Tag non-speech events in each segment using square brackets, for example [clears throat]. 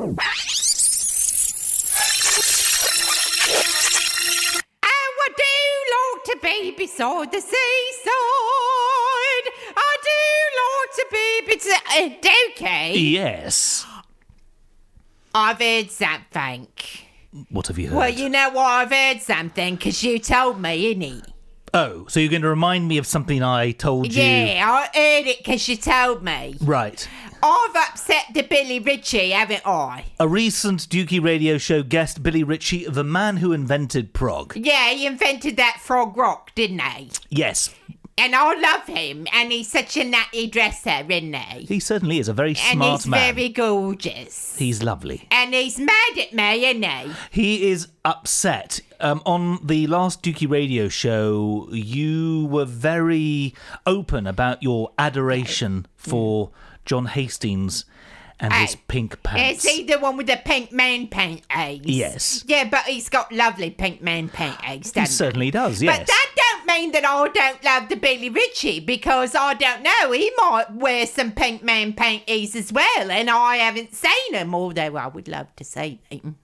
I do like to be beside the seaside. I do like to be beside uh, Dukey. Yes. I've heard something. What have you heard? Well, you know what? I've heard something? Because you told me, innit? Oh, so you're going to remind me of something I told you? Yeah, I heard it because you told me. Right. I've upset the Billy Ritchie, haven't I? A recent Dukey radio show guest, Billy Ritchie, the man who invented prog. Yeah, he invented that frog rock, didn't he? Yes, And I love him, and he's such a natty dresser, isn't he? he certainly is a very smart And he's man. very gorgeous. He's lovely. And he's mad at me, isn't he? He is upset. Um, on the last Dukey radio show, you were very open about your adoration for John Hastings and his pink pants. Is he the one with the pink man paint eggs? Yes. Yeah, but he's got lovely pink man paint eggs, He doesn't certainly does, yes. But that don't mean that I don't love the Billy Ritchie because I don't know. He might wear some pink man panties as well, and I haven't seen him. Although I would love to see them.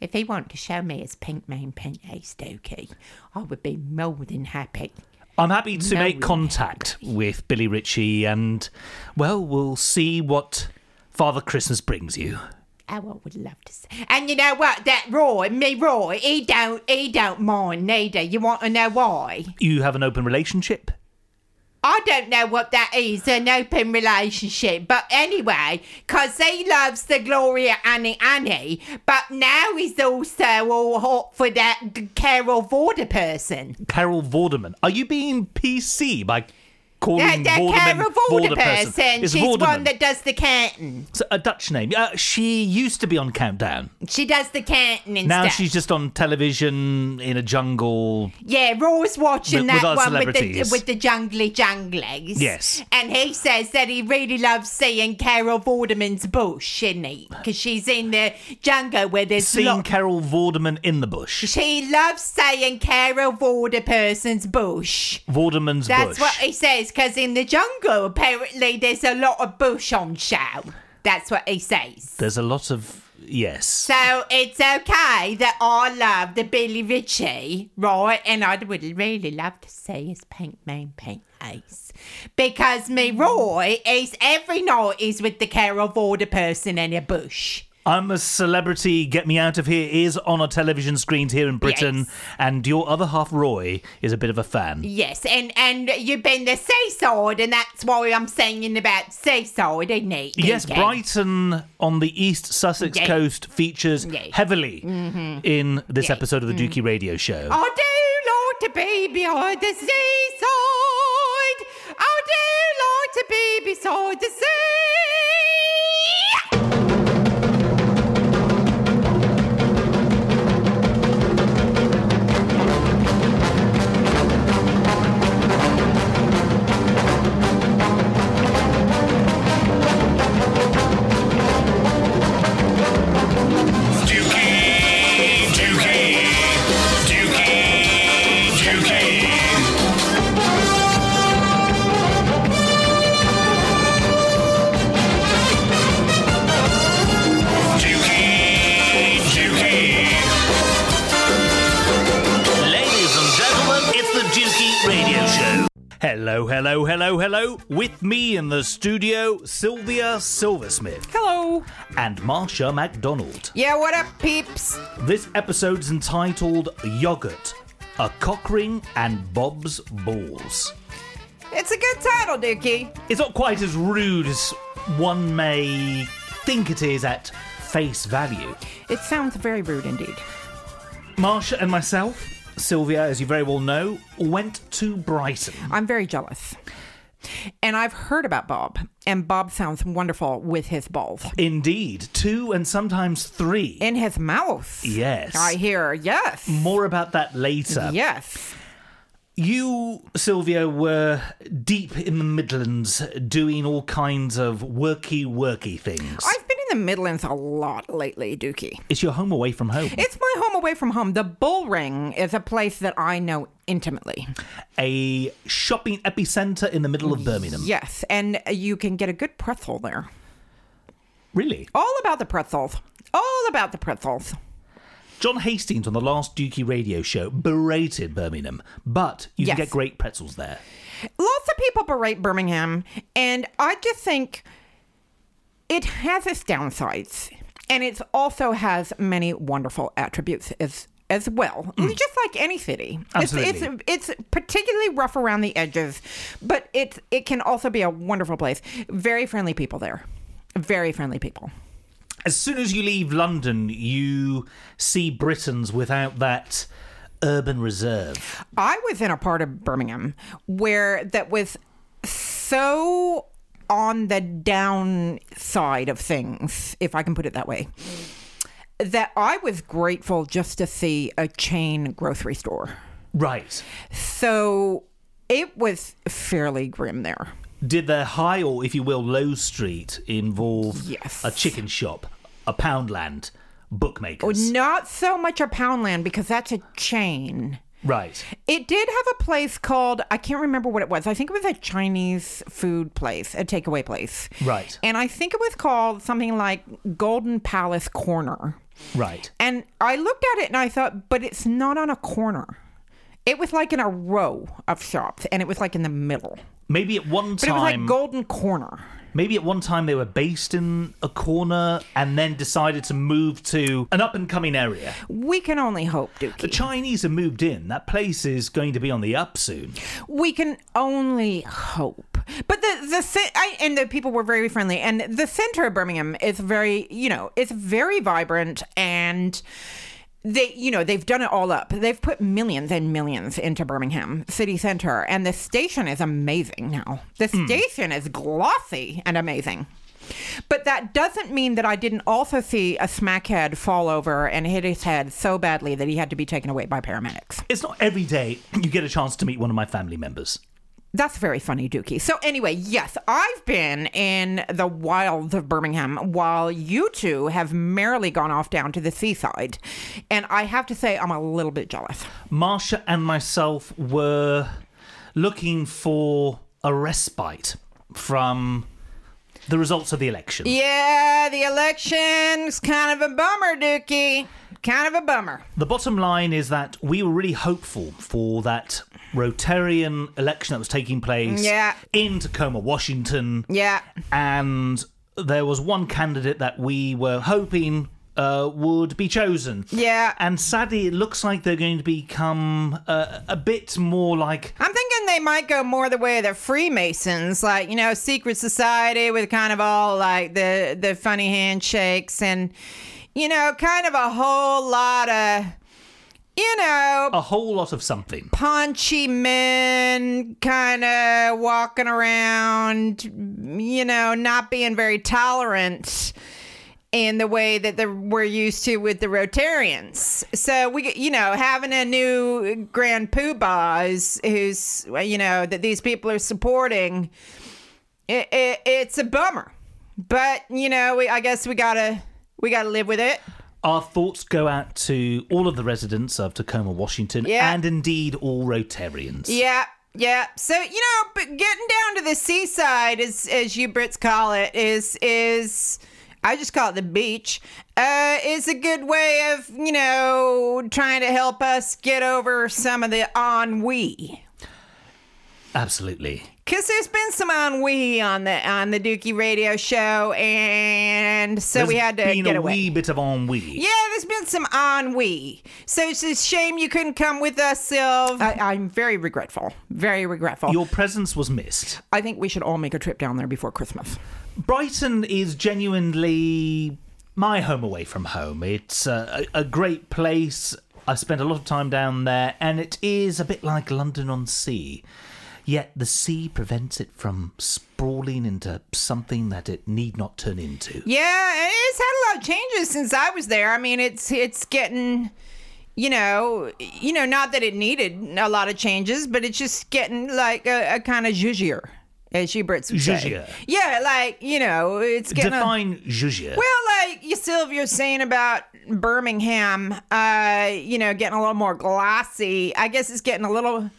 If he wanted to show me his pink man panties, Dookie, I would be more than happy. I'm happy to No, make contact with Billy Ritchie, and, well, we'll see what Father Christmas brings you. Oh, I would love to see. And you know what? That Roy, me Roy, he don't, he don't mind neither. You want to know why? You have an open relationship? I don't know what that is, an open relationship. But anyway, 'cause he loves the Gloria Annie Annie, but now he's also all hot for that Carol Vorder person. Carol Vorderman. Are you being PC by calling That, Vorderman Carol Vorder Vorder person, It's she's Vorderman. one that does the canton. It's a Dutch name. Uh, she used to be on Countdown. She does the canton and Now stuff. she's just on television in a jungle. Yeah, Roy's watching With- with that our one with the celebrities. with the jungly junglies. Yes. and he says that he really loves seeing Carol Vorderman's bush, isn't he? Because she's in the jungle where there's Seeing lot. Carol Vorderman in the bush. she loves saying Carol Vorder person's bush. Vorderman's That's bush. what he says. Because in the jungle, apparently, there's a lot of bush on show. That's what he says. There's a lot of yes. So it's okay that I love the Billy Ritchie, right? And I would really love to see his Pink Man Pink Ace. Because me Roy is every night is with the Carol Vorder person in a bush. I'm a celebrity. Get me out of here is on our television screens here in Britain, Yes. and your other half, Roy, is a bit of a fan. Yes, and and you've been the seaside, and that's why I'm singing about seaside, isn't it? Yes, Dinky? Brighton on the East Sussex Yeah. coast features. Mm-hmm. heavily in this episode of the Dukey Radio Show. I do like to be behind the seaside. I do like to be beside the sea. Hello, hello, hello, hello. With me in the studio, Sylvia Silversmith Hello. and Marsha MacDonald. Yeah, what up, peeps? This episode's entitled Yogurt, a cock ring and Bob's Balls. It's a good title, Dukey. It's not quite as rude as one may think it is at face value. It sounds very rude indeed. Marsha and myself, Sylvia, as you very well know, went to Brighton. I'm very jealous. And I've heard about Bob, and Bob sounds wonderful with his balls Indeed, two and sometimes three. in his mouth. Yes. I hear, yes. More about that later. Yes. You, Sylvia, were deep in the Midlands doing all kinds of worky, worky things. I've the Midlands a lot lately, Dukey. It's your home away from home. It's my home away from home. The Bull Ring is a place that I know intimately. a shopping epicenter in the middle of Birmingham. Yes, and you can get a good pretzel there. Really? All about the pretzels. All about the pretzels. John Hastings on the last Dukey radio show berated Birmingham, but you Yes. can get great pretzels there. Lots of people berate Birmingham, and I just think it has its downsides, and it also has many wonderful attributes as as well. Hmm. Just like any city, it's, Absolutely. it's it's particularly rough around the edges, but it it can also be a wonderful place. Very friendly people there, very friendly people. As soon as you leave London, you see Britons without that urban reserve. I was in a part of Birmingham where that was so on the downside of things, if I can put it that way, that I was grateful just to see a chain grocery store. Right. So it was fairly grim there. Did their high or, if you will, low street involve Yes. a chicken shop, a poundland, bookmakers? Not so much a Poundland because that's a chain. Right. It did have a place called I can't remember what it was. I think it was a Chinese food place, a takeaway place. Right. And I think it was called something like Golden Palace Corner. Right. And I looked at it and I thought, but it's not on a corner. It was like in a row of shops and it was like in the middle. Maybe at one time. But it was like Golden Corner. Maybe at one time they were based in a corner and then decided to move to an up and coming area. We can only hope, Dukey. The Chinese have moved in. That place is going to be on the up soon. we can only hope. But the the I, and the people were very friendly, and the center of Birmingham is very you know it's very vibrant and. They, you know, they've done it all up. They've put millions and millions into Birmingham city center, and the station is amazing now. The hmm. station is glossy and amazing. But that doesn't mean that I didn't also see a smackhead fall over and hit his head so badly that he had to be taken away by paramedics. It's not every day you get a chance to meet one of my family members. That's very funny, Dukey. So anyway, yes, I've been in the wilds of Birmingham while you two have merrily gone off down to the seaside. And I have to say I'm a little bit jealous. Marsha and myself were looking for a respite from the results of the election. Yeah, the election's kind of a bummer, Dukey. Kind of a bummer. The bottom line is that we were really hopeful for that Rotarian election that was taking place Yeah. in Tacoma, Washington. Yeah. And there was one candidate that we were hoping uh, would be chosen. Yeah. And sadly, it looks like they're going to become uh, a bit more like I'm thinking they might go more the way of the Freemasons, like, you know, secret society with kind of all like the the funny handshakes and you know, kind of a whole lot of you know, a whole lot of something. paunchy men kind of walking around, you know, not being very tolerant in the way that the, we're used to with the Rotarians. So we, you know, having a new Grand Poobah is, who's, you know, that these people are supporting, it, it, it's a bummer. But you know, we, I guess we gotta we gotta live with it. Our thoughts go out to all of the residents of Tacoma, Washington, Yeah. and indeed all Rotarians. Yeah, yeah. So you know, but getting down to the seaside, as as you Brits call it, is is I just call it the beach. Uh, is a good way of you know trying to help us get over some of the ennui. Absolutely. Cause there's been some ennui on the on the Dukey Radio Show, and so we had to been get a away. wee bit of ennui. Yeah, there's been some ennui. So it's a shame you couldn't come with us, Sylv. I, I'm very regretful. Very regretful. Your presence was missed. I think we should all make a trip down there before Christmas. Brighton is genuinely my home away from home. It's a, a a great place. I spent a lot of time down there, and it is a bit like London on sea. Yet the sea prevents it from sprawling into something that it need not turn into. Yeah, it's had a lot of changes since I was there. I mean, it's it's getting, you know, you know, not that it needed a lot of changes, but it's just getting like a, a kind of zhuzhier, as you Brits would say. Zhuzhier. Yeah, like you know, it's getting. a- Define zhuzhier. well, like you Sylvia saying about Birmingham, uh, you know, getting a little more glossy. I guess it's getting a little,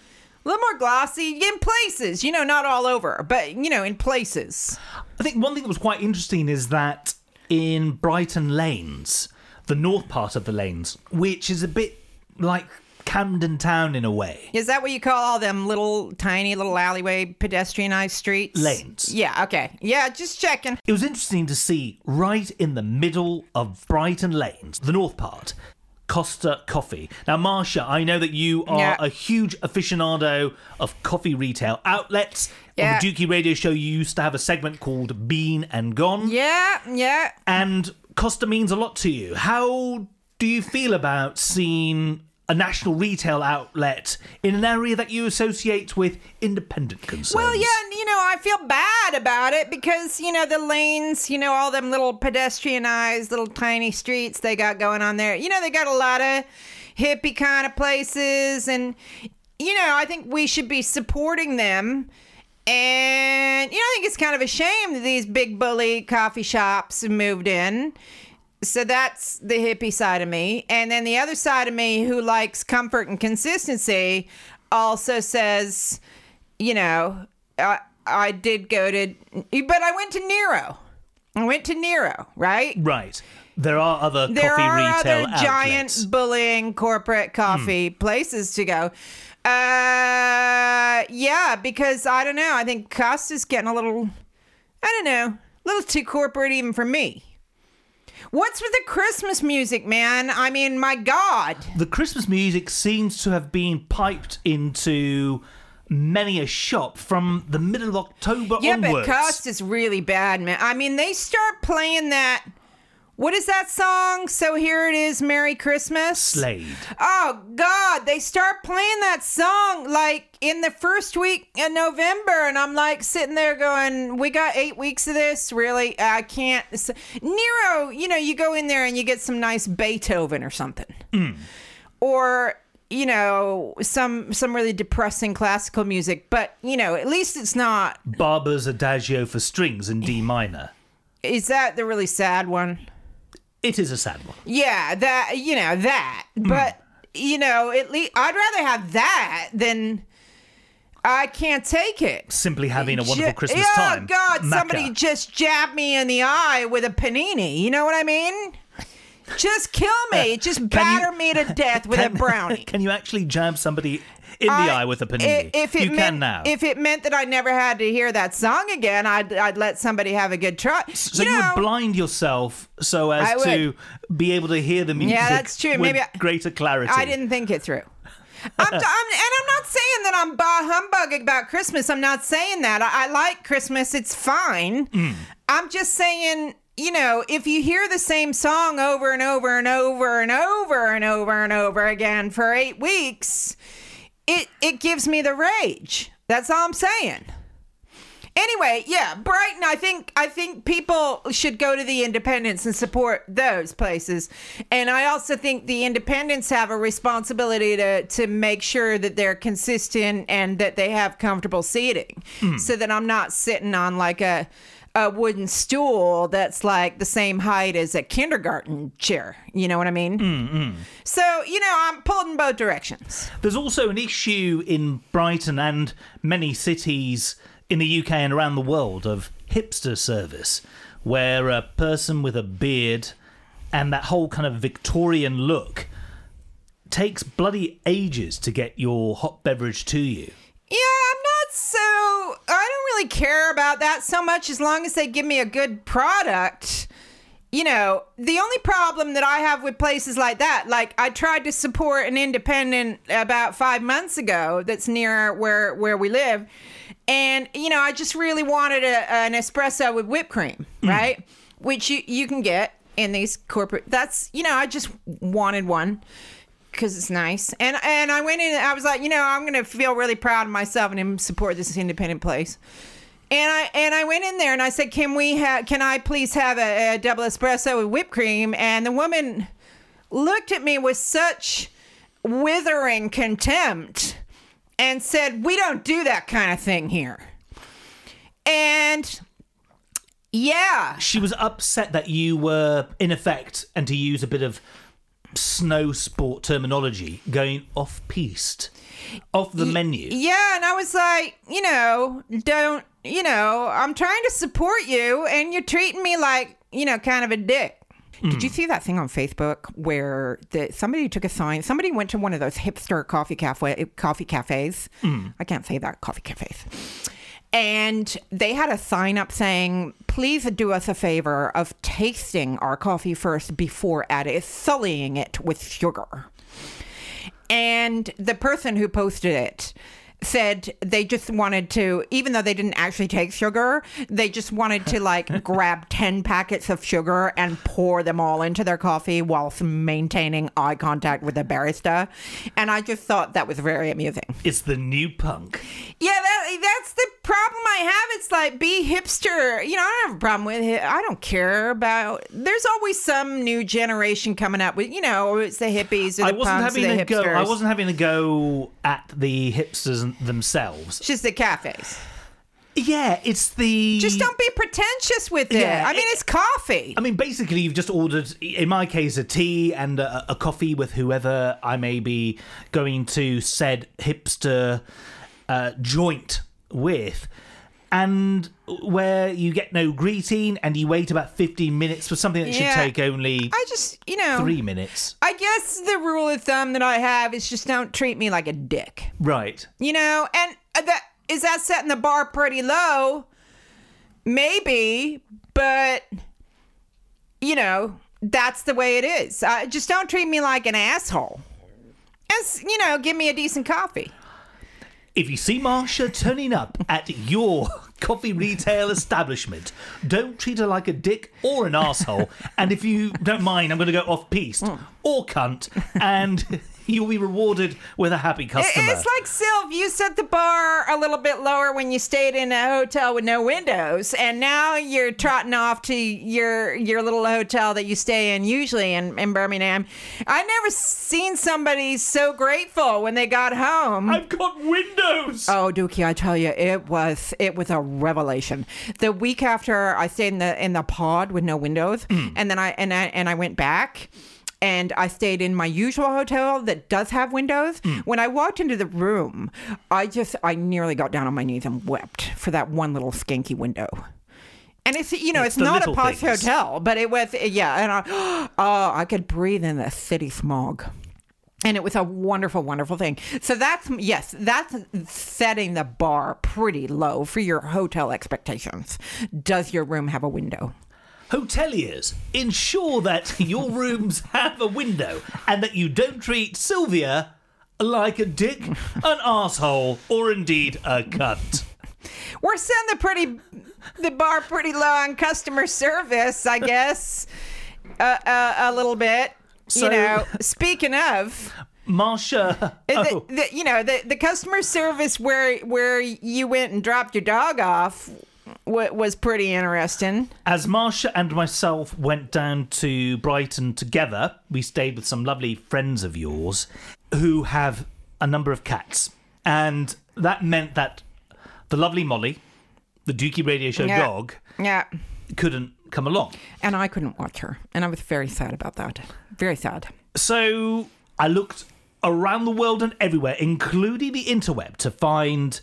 a little more glossy in places. You know, not all over, but you know, in places. I think one thing that was quite interesting is that in Brighton Lanes, the north part of the lanes, which is a bit like Camden Town in a way. Is that what you call all them little tiny little alleyway pedestrianized streets? Lanes. Yeah, okay. Yeah, just checking. It was interesting to see right in the middle of Brighton Lanes, the north part, Costa Coffee. Now, Marsha, I know that you are Yeah. a huge aficionado of coffee retail outlets. Yeah. On the Dukey Radio Show, you used to have a segment called Bean and Gone. Yeah, yeah. And Costa means a lot to you. How do you feel about seeing a national retail outlet in an area that you associate with independent concerns? Well, yeah, and, you know, I feel bad about it because, you know, the lanes, you know, all them little pedestrianized little tiny streets they got going on there. You know, they got a lot of hippie kind of places and you know, I think we should be supporting them. And you know, I think it's kind of a shame that these big bully coffee shops moved in. So that's the hippie side of me. And then the other side of me who likes comfort and consistency also says, you know, I, I did go to, but I went to Nero. I went to Nero, right? Right. There are other There coffee are retail other giant bullying corporate coffee places to go. Uh, yeah, because I don't know. I think Costa's getting a little, I don't know, a little too corporate even for me. What's with the Christmas music, man? I mean, my God. The Christmas music seems to have been piped into many a shop from the middle of October onwards. Yeah, onwards. but Costa's really bad, man. I mean, they start playing that. What is that song? So here it is, Merry Christmas. Slade. Oh God, they start playing that song like in the first week in November, and I'm like sitting there going, "We got eight weeks of this, really? I can't." s- Nero, you know, you go in there and you get some nice Beethoven or something, mm. or you know, some some really depressing classical music. But you know, at least it's not. Barber's Adagio for strings in D minor. Is that the really sad one? It is a sad one. Yeah, that you know that, but you know, at least I'd rather have that than I can't take it. Simply having a wonderful Ju- Christmas yeah, time. Oh God, Macca. somebody just jabbed me in the eye with a panini. You know what I mean? Just kill me. Just Uh, you- batter me to death with a [laughs] brownie. Can you actually jab somebody in the I- eye with a panini? If it you meant, can now. If it meant that I never had to hear that song again, I'd I'd let somebody have a good try. so you, know, would blind yourself so as to be able to hear the music Yeah, that's true. with Maybe I- greater clarity. I didn't think it through. I'm, I'm, and I'm not saying that I'm bah humbug about Christmas. I'm not saying that. I, I like Christmas. It's fine. Hmm. I'm just saying, you know, if you hear the same song over and over and over and over and over and over again for eight weeks, it it gives me the rage. That's all I'm saying. Anyway, yeah, Brighton. I think I think people should go to the Independents and support those places, and I also think the Independents have a responsibility to to make sure that they're consistent and that they have comfortable seating, hmm. so that I'm not sitting on like a a wooden stool that's like the same height as a kindergarten chair. You know what I mean? Mm, mm. So you know, I'm pulled in both directions. There's also an issue in Brighton and many cities in the UK and around the world of hipster service, where a person with a beard and that whole kind of Victorian look takes bloody ages to get your hot beverage to you. Yeah, I'm not so. I don't really care about that so much as long as they give me a good product. You know, the only problem that I have with places like that, like I tried to support an independent about five months ago that's near where where we live, and you know, I just really wanted a, an espresso with whipped cream, mm. right? Which you you can get in these corporate. That's you know, I just wanted one because it's nice. And and I went in. I was like, you know, I'm gonna feel really proud of myself and support this independent place. And I and I went in there and I said, can we have? Can I please have a, a double espresso with whipped cream? And the woman looked at me with such withering contempt and said, we don't do that kind of thing here. And yeah, She was upset that you were, in effect, and to use a bit of snow sport terminology, going off piste, off the menu. Yeah, and I was like, you know, don't, you know, I'm trying to support you and you're treating me like you know, kind of a dick. Hmm. Did you see that thing on Facebook where the, somebody took a sign? Somebody went to one of those hipster coffee cafe coffee cafes. Hmm. I can't say that coffee cafes. And they had a sign up saying, "Please do us a favor of tasting our coffee first before adding sullying it with sugar." And the person who posted it said they just wanted to, even though they didn't actually take sugar, they just wanted to like [laughs] grab 10 packets of sugar and pour them all into their coffee whilst maintaining eye contact with the barista. And I just thought that was very amusing. It's the new punk. Yeah, that, that's the problem I have. It's like be hipster. You know, I don't have a problem with it. I don't care about. There's always some new generation coming up with. You know, it's the hippies or the I wasn't punks or having the a go. hipsters. I wasn't having a go at the hipsters themselves. It's just the cafes. Yeah, it's the. Just don't be pretentious with it. Yeah, I mean, it- it's coffee. I mean, basically, you've just ordered, in my case, a tea and a, a coffee with whoever I may be going to said hipster uh, joint with. And where you get no greeting and you wait about 15 minutes for something that Yeah. should take only I just, you know, three minutes. I guess the rule of thumb that I have is just don't treat me like a dick. Right. You know, and uh, that is that setting the bar pretty low? Maybe, but you know, that's the way it is. Uh, just don't treat me like an asshole. As you know, give me a decent coffee. If you see Marsha turning up at your [laughs] coffee retail establishment, don't treat her like a dick or an asshole. and if you don't mind, I'm going to go off piste or cunt, and [laughs] you'll be rewarded with a happy customer. It's like Sylv, you set the bar a little bit lower when you stayed in a hotel with no windows, and now you're trotting off to your your little hotel that you stay in usually in, in Birmingham. I've never seen somebody so grateful when they got home. I've got windows. Oh, Dukey, I tell you, it was it was a revelation. The week after I stayed in the in the pod with no windows, mm. and then I and I and I went back. And I stayed in my usual hotel that does have windows. Hmm. When I walked into the room, I just I nearly got down on my knees and wept for that one little skanky window. And it's you know It's it's, not a posh things. hotel, but it was yeah. And I, [gasps] oh, I could breathe in the city smog and it was a wonderful wonderful thing so that's yes that's setting the bar pretty low for your hotel expectations does your room have a window Hoteliers, ensure that [laughs] your rooms have a window and that you don't treat Sylvia like a dick, an [laughs] asshole, or indeed a cunt. we're setting the pretty the bar pretty low on customer service i guess uh, uh, a little bit So- you know speaking of Marsha. the, Oh, the, you know the, the customer service where where you went and dropped your dog off wa was pretty interesting As Marsha and myself went down to Brighton together, we stayed with some lovely friends of yours who have a number of cats. And that meant that the lovely Molly, the Dukey Radio Show Yeah. dog, yeah couldn't come along. and I couldn't watch her, and I was very sad about that. Very sad. So I looked around the world and everywhere, including the interweb, to find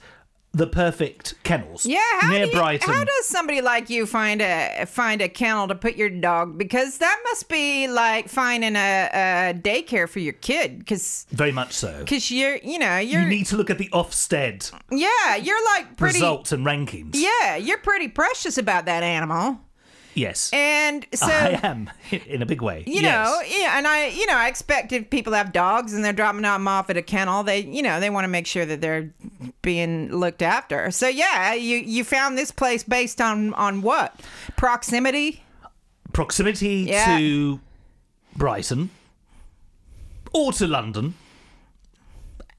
the perfect kennels Yeah, how, near do you- Brighton. how does somebody like you find a find a kennel to put your dog? Because that must be like finding a, a daycare for your kid. Because Very much so. because you're you know you're You need to look at the Ofsted yeah you're like pretty results and rankings. yeah you're pretty precious about that animal. Yes. And [laughs] so I am [laughs] in a big way. you yes. know, yeah, and I, you know, I expect if people have dogs and they're dropping them off at a kennel, they, you know, they want to make sure that they're being looked after. So yeah, you you found this place based on on what proximity? proximity Yeah. to Brighton or to London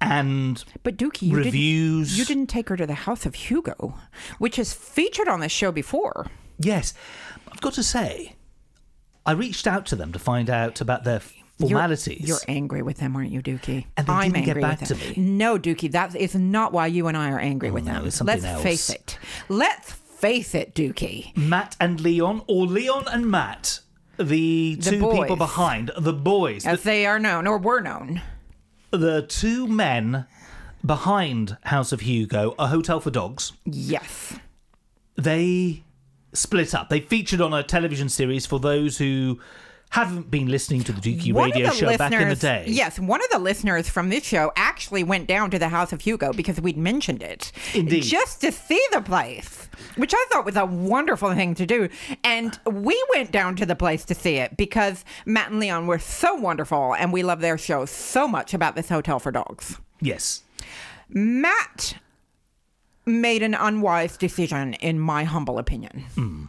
and But Dukey, you reviews. didn't, you didn't take her to the house of Hugo, which is featured on the show before. Yes, I've got to say, I reached out to them to find out about their You're- formalities. You're, angry with them, aren't you, Dukey? And they I'm didn't get angry back with to me. No, Dukey, that is not why you and I are angry with oh, no, them. Let's else. face it. Let's face it, Dukey. Matt and Leon, or Leon and Matt, the, The two people behind the boys, As they are known or were known. the, the two men behind House of Hugo, a hotel for dogs. Yes. They split up. They featured on a television series for those who haven't been listening to the Dukey One radio the show back in the day. Yes, one of the listeners from this show actually went down to the House of Hugo because we'd mentioned it. Indeed. Just to see the place, which I thought was a wonderful thing to do. And we went down to the place to see it because Matt and Leon were so wonderful and we love their show so much about this hotel for dogs. Yes. Matt made an unwise decision, in my humble opinion, hmm.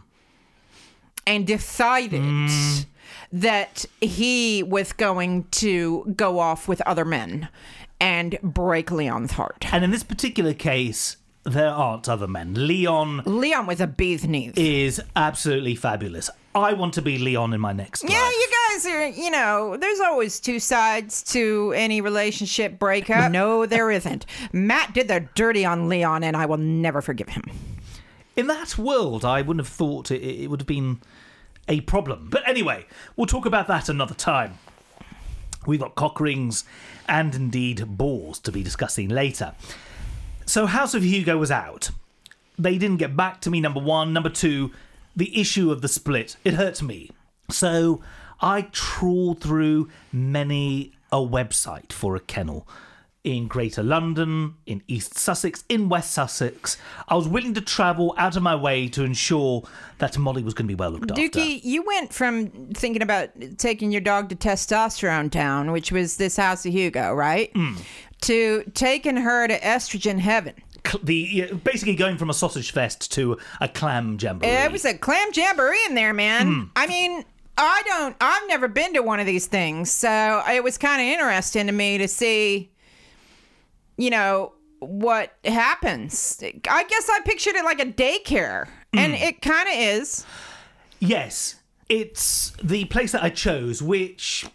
and decided hmm. that he was going to go off with other men and break Leon's heart. And in this particular case, there aren't other men. Leon Leon was a bee's knees. is absolutely fabulous. I want to be Leon in my next yeah, life. you guys are, you know, there's always two sides to any relationship breakup. No, there isn't. Matt did the dirty on Leon, and I will never forgive him. In that world, I wouldn't have thought it, it would have been a problem. But anyway, we'll talk about that another time. We've got cock rings and indeed balls to be discussing later. So, House of Hugo was out. They didn't get back to me, number one. Number two, the issue of the split. It hurt me. So, I trawled through many a website for a kennel in Greater London, in East Sussex, in West Sussex. I was willing to travel out of my way to ensure that Molly was going to be well looked after. Dukey, you went from thinking about taking your dog to Testosterone Town, which was this House of Hugo, right? Hmm. To taking her to Estrogen Heaven. The basically going from a sausage fest to a clam jamboree. It was a clam jamboree in there, man. Hmm. I mean, I don't, I've never been to one of these things, so it was kind of interesting to me to see, you know, what happens. I guess I pictured it like a daycare, and Hmm. it kind of is. Yes, it's the place that I chose, which,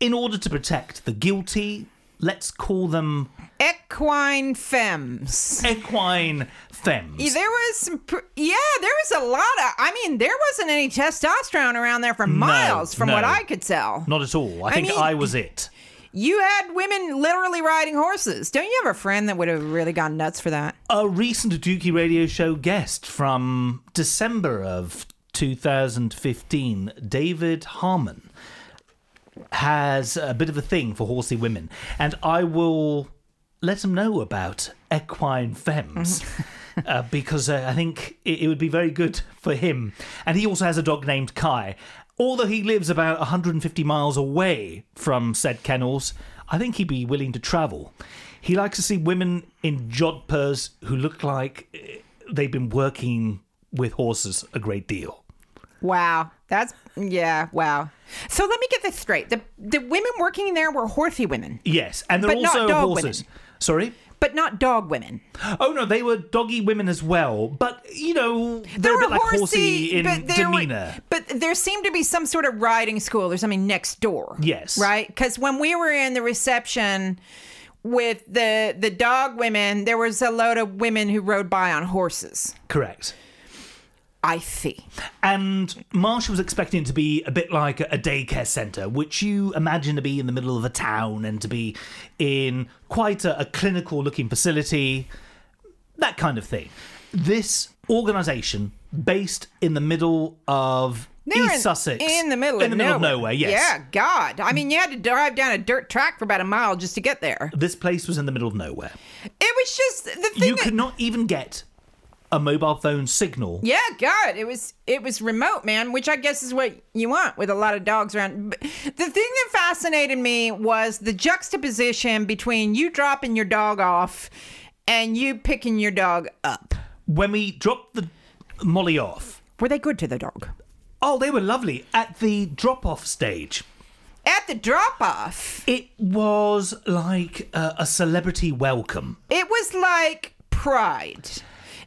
in order to protect the guilty, let's call them Equine femmes. equine femmes. Yeah, There was some, pr- yeah, there was a lot of. I mean, there wasn't any testosterone around there for miles, from what. I could tell. Not at all. I think mean- I was it. You had women literally riding horses. Don't you have a friend that would have really gone nuts for that? A recent Dukey Radio Show guest from December of 2015, David Harmon, has a bit of a thing for horsey women, and I will let him know about equine femmes. [laughs] Uh, because uh, I think it, it would be very good for him. And he also has a dog named Kai. Although he lives about 150 miles away from said kennels, I think he'd be willing to travel. He likes to see women in jodhpurs who look like eh, they've been working with horses a great deal. Wow, that's yeah, wow. So let me get this straight: the the women working there were horsey women, Yes, and they're But not also dog horses. Sorry? but not dog women. Oh no, they were doggy women as well, but you know they're a bit like horsey in but there were- demeanor. but there seemed to be some sort of riding school or something next door. Yes. right. Because when we were in the reception with the the dog women, there was a load of women who rode by on horses. Correct. I see. And Marsha was expecting it to be a bit like a daycare centre, which you imagine to be in the middle of a town and to be in quite a, a clinical looking facility, that kind of thing. This organisation, based in the middle of They were East in- Sussex, in the middle in of the middle nowhere. of nowhere, yes. Yeah, God. I mean, you had to drive down a dirt track for about a mile just to get there. This place was in the middle of nowhere. It was just the thing. You that, could not even get a mobile phone signal. Yeah, God, it was it was remote, man, which I guess is what you want with a lot of dogs around. But the thing that fascinated me was the juxtaposition between you dropping your dog off and you picking your dog up. When we dropped the Molly off, Were they good to the dog? oh, they were lovely at the drop off stage. At the drop off, It was like a, a celebrity welcome. it was like pride.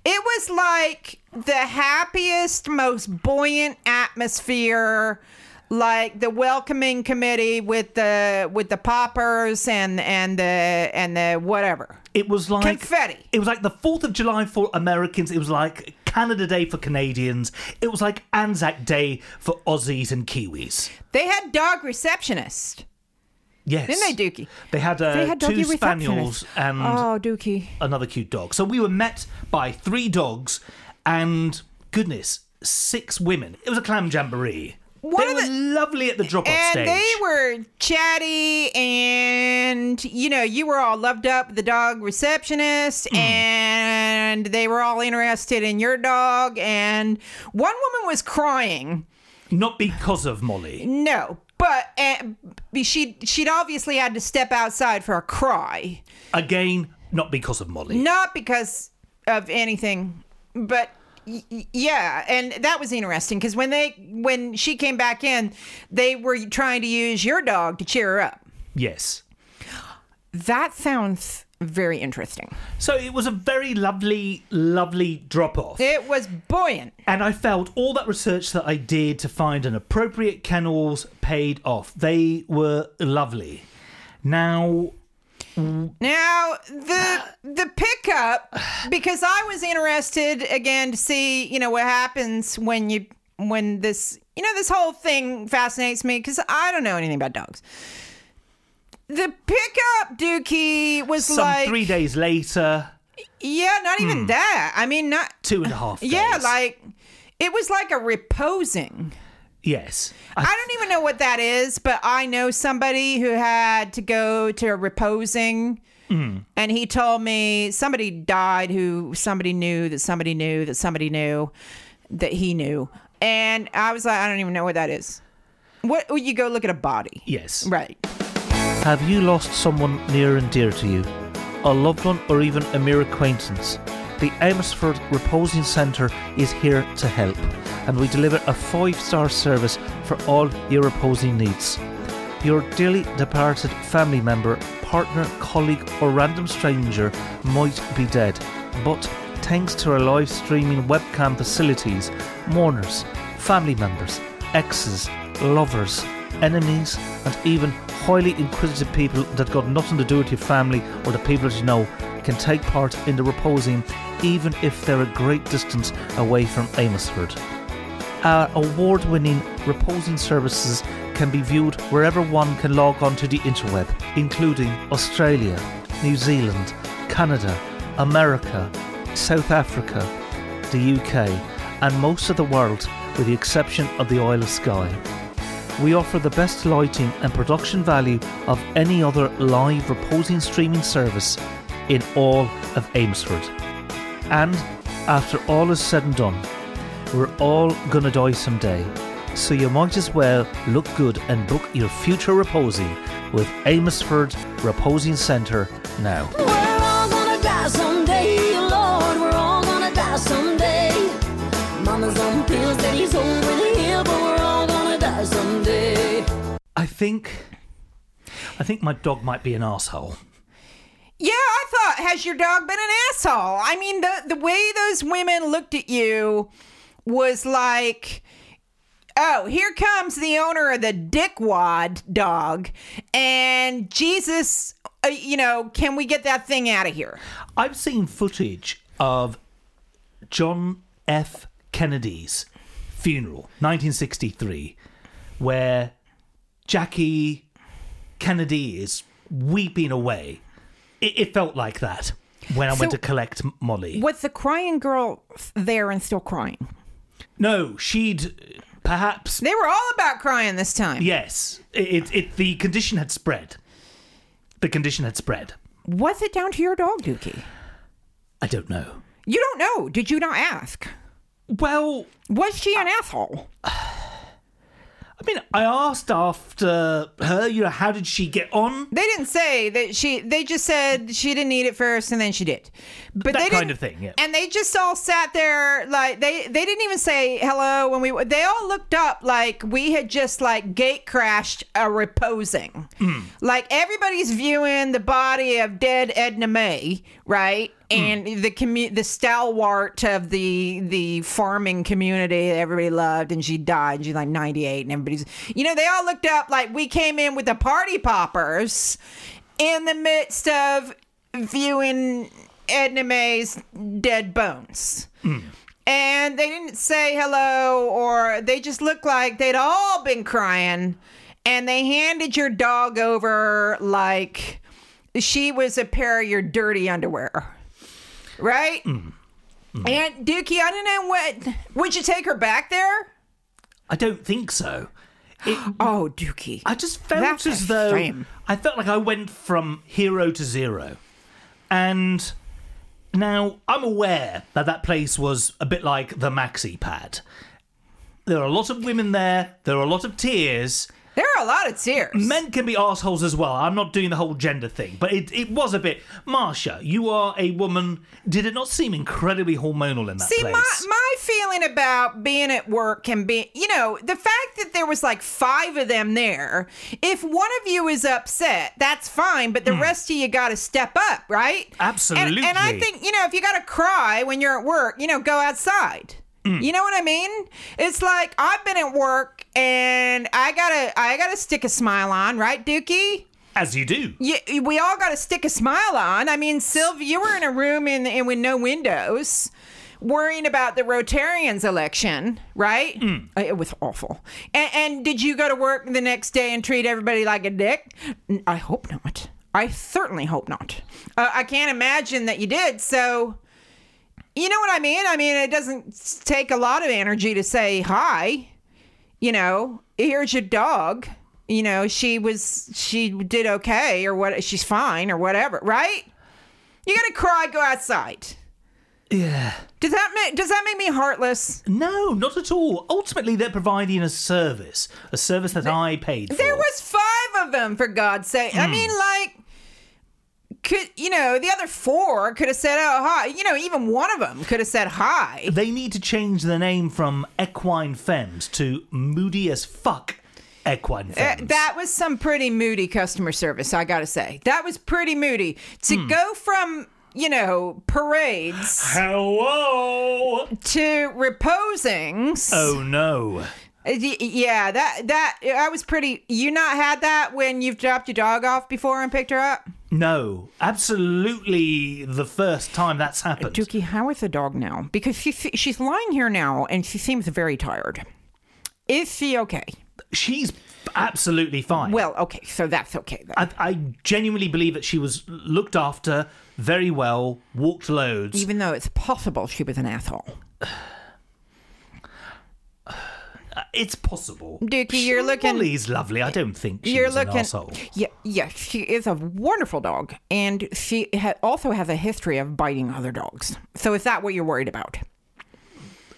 It was like the happiest, most buoyant atmosphere, like the welcoming committee with the with the poppers and and the and the whatever. It was like Confetti. It was like the Fourth of July for Americans. It was like Canada Day for Canadians. It was like Anzac Day for Aussies and Kiwis. They had dog receptionists, Yes, didn't they, Dukey? They had, uh, They had two spaniels and Oh, Dukey. another cute dog. So we were met by three dogs, and goodness, six women. It was a clam jamboree. One they were the- lovely at the drop-off and stage. they were chatty and you know you were all loved up the dog receptionist Hmm. and they were all interested in your dog and one woman was crying Not because of Molly. no but uh, she she'd obviously had to step outside for a cry Again, not because of Molly. not because of anything but yeah and that was interesting because when they when she came back in they were trying to use your dog to cheer her up Yes. That sounds very interesting. So it was a very lovely, lovely drop-off. It was buoyant. And I felt all that research that I did to find an appropriate kennels paid off. They were lovely. Now, Now the the pickup because I was interested again to see you know what happens when you when this you know this whole thing fascinates me because I don't know anything about dogs. The pickup Dukey was some like three days later, yeah, not even hmm. that. I mean, not two and a half days. yeah, like it was like a reposing. yes. I don't even know what that is, but I know somebody who had to go to a reposing. Hmm. And he told me somebody died who somebody knew that somebody knew that somebody knew that he knew. And I was like, I don't even know what that is. What would you go look at a body? Yes. Right. Have you lost someone near and dear to you? A loved one or even a mere acquaintance? The Amersfoort Reposing Centre is here to help, and we deliver a five star service for all your reposing needs. Your dearly departed family member, partner, colleague, or random stranger might be dead, but thanks to our live streaming webcam facilities, mourners, family members, exes, lovers, enemies, and even highly inquisitive people that got nothing to do with your family or the people that you know can take part in the reposing even if they're a great distance away from Amosford. Our award winning reposing services can be viewed wherever one can log on to the interweb, including Australia, New Zealand, Canada, America, South Africa, the UK, and most of the world, with the exception of the Isle of Skye. We offer the best lighting and production value of any other live reposing streaming service in all of Amesford. And after all is said and done, we're all gonna die someday. So you might as well look good and book your future reposing with Amesford Reposing Centre now. Mama's on pills, daddy's over the hill, but we're someday. I think I think my dog might be an asshole. Yeah, I thought, has your dog been an asshole? I mean, the the way those women looked at you was like, oh, here comes the owner of the dickwad dog, and Jesus, uh, you know, can we get that thing out of here? I've seen footage of John F. Kennedy's funeral, 1963, where Jackie Kennedy is weeping away. It, it felt like that when I went to collect Molly. Was the crying girl there and still crying? No, she'd uh, perhaps They were all about crying this time. yes. It, it, it the condition had spread. The condition had spread. Was it down to your dog, Dukey? I don't know. You don't know. Did you not ask? Well, Was she an asshole? [sighs] I mean, I asked after her, you know, how did she get on? They didn't say that she. They just said she didn't eat it first, and then she did. But That they kind of thing, yeah. And they just all sat there like they. They didn't even say hello when we. They all looked up like we had just like gate crashed a reposing. Hmm. Like everybody's viewing the body of dead Edna May, right? And the commu- the stalwart of the the farming community that everybody loved, and she died. She's like ninety eight, and everybody's, you know, they all looked up like we came in with the party poppers in the midst of viewing Edna May's dead bones. Hmm. And they didn't say hello, or they just looked like they'd all been crying. And they handed your dog over like she was a pair of your dirty underwear. Right? Mm. Mm. And Dukey, I don't know what. Would you take her back there? I don't think so. It, [gasps] Oh, Dukey. I just felt That's as though shame. I felt like I went from hero to zero. And now I'm aware that that place was a bit like the maxi pad. There are a lot of women there, there are a lot of tears. There are a lot of tears. Men can be assholes as well. I'm not doing the whole gender thing, but it, it was a bit. Marsha, you are a woman. Did it not seem incredibly hormonal in that See, place? my, my feeling about being at work can be, you know, the fact that there was like five of them there, if one of you is upset, that's fine, but the hmm. rest of you got to step up, right? And, Absolutely. and I think, you know, if you got to cry when you're at work, you know, go outside. You know what I mean? It's like I've been at work and I gotta I gotta stick a smile on, right, Dukey? As you do. Yeah, we all got to stick a smile on. I mean, Sylvia, you were in a room in, in with no windows, worrying about the Rotarians election, right? Uh, It was awful. And, and did you go to work the next day and treat everybody like a dick? I hope not. I certainly hope not. Uh, I can't imagine that you did. So, you know what I mean? I mean, it doesn't take a lot of energy to say hi you know, here's your dog. You know, she was she did okay or what she's fine or whatever, right? You gotta cry, go outside. Yeah. Does that make does that make me heartless? No, not at all. Ultimately, they're providing a service, a service that I paid for. There was five of them for God's sake. I hmm. mean, like could you know the other four could have said oh hi you know even one of them could have said hi They need to change the name from Equine Femmes to Moody as Fuck Equine Uh, Femmes. that was some pretty moody customer service, I gotta say. That was pretty moody. To go from, you know, parades Hello. to reposings. Oh no. Uh, y- Yeah, that that I was pretty. You not had that when you've dropped your dog off before and picked her up, No, absolutely the first time that's happened. Dukey. How is the dog now? Because she she's lying here now and she seems very tired. Is she okay? She's absolutely fine. Well, okay, so that's okay. Then. I, I genuinely believe that she was looked after very well, walked loads. Even though it's possible she was an asshole. [sighs] Uh, it's possible. Dukey, you're looking- Molly's lovely. I don't think she's You're an looking. asshole. Yeah, yeah, she is a wonderful dog, and she ha- also has a history of biting other dogs. So is that what you're worried about?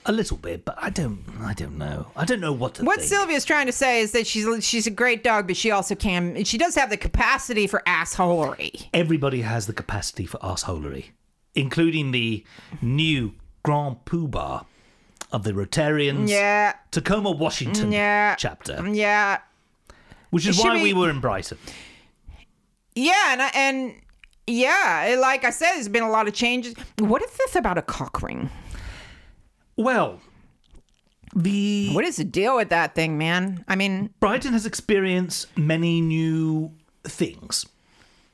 A little bit, but I don't. I don't know. I don't know what to What think. Sylvia's trying to say is that she's she's a great dog, but she also can. She does have the capacity for assholery. Everybody has the capacity for assholery, including the new Grand Poobah of the Rotarians Yeah, Tacoma, Washington yeah, chapter, yeah, which is why we- we were in Brighton. yeah, and and yeah. Like I said, there's been a lot of changes. What is this about a cock ring? Well, the What is the deal with that thing, man? I mean, Brighton has experienced many new things,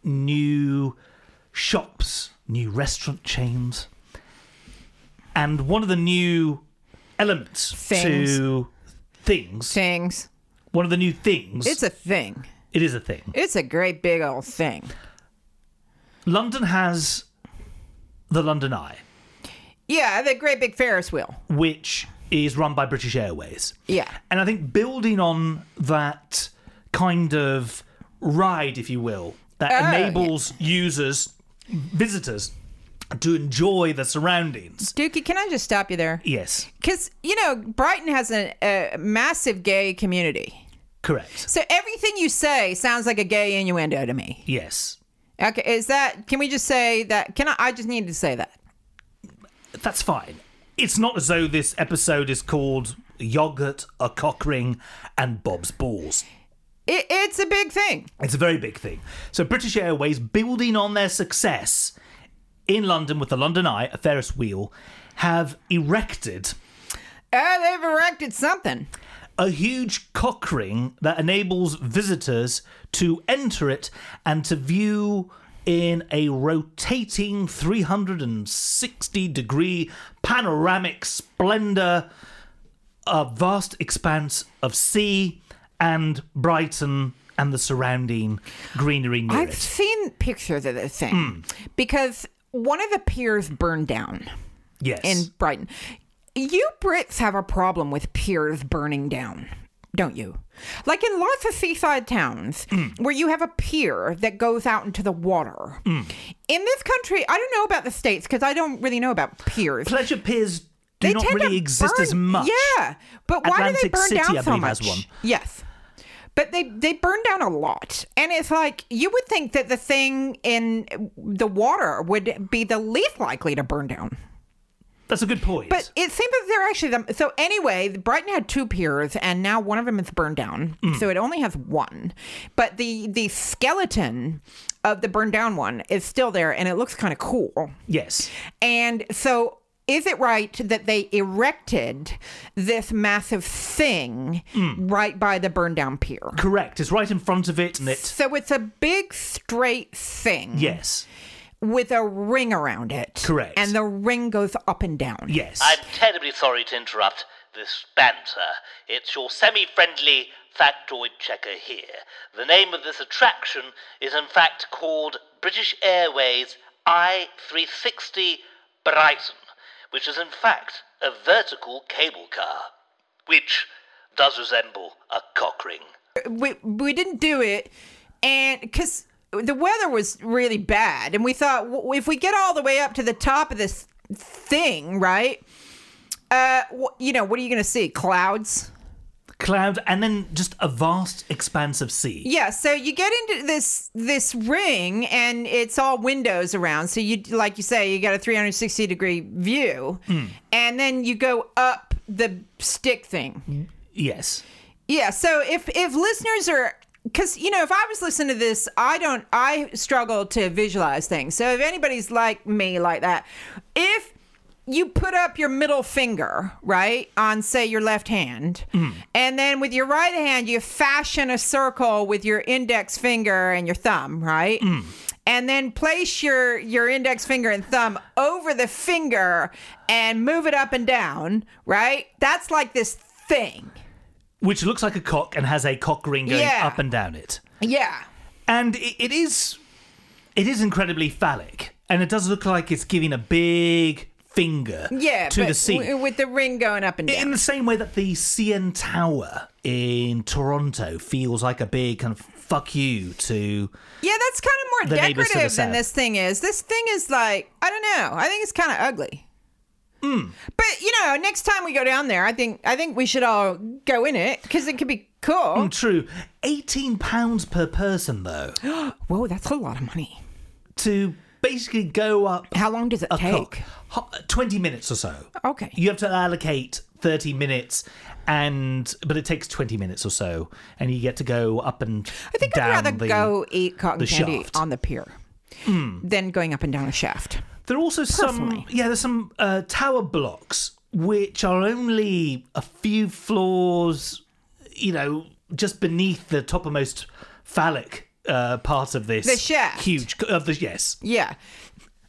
new shops, new restaurant chains, and one of the new elements Things. to things. things. One of the new things. It's a thing. it is a thing. It's a great big old thing. London has the London Eye, Yeah, the great big Ferris wheel. which is run by British Airways. Yeah. And I think building on that kind of ride, if you will, that Oh, enables users, visitors, to enjoy the surroundings. Dookie, can I just stop you there? Yes, Because, you know, Brighton has a, a massive gay community. correct. So everything you say sounds like a gay innuendo to me. Yes. Okay, is that, can we just say that? Can I, I just needed to say that. That's fine. It's not as though this episode is called Yogurt, a Cock Ring, and Bob's Balls. It, it's a big thing. It's a very big thing. So British Airways, building on their success in London with the London Eye, a Ferris wheel, have erected Uh, they've erected something. a huge cock ring that enables visitors to enter it and to view in a rotating 360 degree panoramic splendor a vast expanse of sea and Brighton and the surrounding greenery near I've it. seen pictures of this thing because one of the piers burned down. Yes. in Brighton. You Brits have a problem with piers burning down, don't you? Like in lots of seaside towns Mm. where you have a pier that goes out into the water. Mm. In this country, I don't know about the States because I don't really know about piers. Pleasure piers do They not really exist burn- as much. Yeah, but why Atlantic do they burn City, down so much? Yes, but they they burn down a lot, and it's like you would think that the thing in the water would be the least likely to burn down. That's a good point. But it seems that they're actually them. So anyway, Brighton had two piers, and now one of them is burned down. Mm. So it only has one. But the the skeleton of the burned down one is still there, and it looks kind of cool. yes. And so, is it right that they erected this massive thing Mm. right by the burned down pier? Correct. It's right in front of it and it So it's a big straight thing Yes. with a ring around it. Correct. And the ring goes up and down. Yes. I'm terribly sorry to interrupt this banter. It's your semi friendly factoid checker here. The name of this attraction is in fact called British Airways I360 Brighton, which is in fact a vertical cable car, which does resemble a cock ring. we we didn't do it, and because the weather was really bad, and we thought if we get all the way up to the top of this thing, right? Uh, you know, what are you going to see? Clouds. Cloud and then just a vast expanse of sea. Yeah, so you get into this this ring and it's all windows around. So you like you say you got a 360 degree view. Hmm. And then you go up the stick thing. Yes. Yeah, so if if listeners are cuz you know if I was listening to this, I don't I struggle to visualize things. So if anybody's like me like that, if you put up your middle finger, right, on say your left hand, mm. and then with your right hand you fashion a circle with your index finger and your thumb, right? Mm. And then place your your index finger and thumb over the finger and move it up and down, right? That's like this thing. Which looks like a cock and has a cock ring going Yeah. up and down it. Yeah. And it, it is it is incredibly phallic. And it does look like it's giving a big finger Yeah, to the sea. w- with the ring going up and down. in the same way that the CN Tower in Toronto feels like a big kind of fuck you to yeah, that's kind of more neighbors to the decorative than this thing is. This thing is like I don't know. I think it's kind of ugly. Hmm. But you know, next time we go down there, I think I think we should all go in it because it could be cool. true. Eighteen pounds per person though. [gasps] Whoa, that's a lot of money. to basically go up How long does it take? cock. 20 minutes or so. Okay. You have to allocate 30 minutes and but it takes 20 minutes or so and you get to go up and I think down I'd rather the, go eat cotton candy shaft. On the pier than going up and down a shaft. There are also some yeah, there's some uh, tower blocks which are only a few floors, you know, just beneath the toppermost phallic uh, part of this The shaft. huge of the yes. Yeah.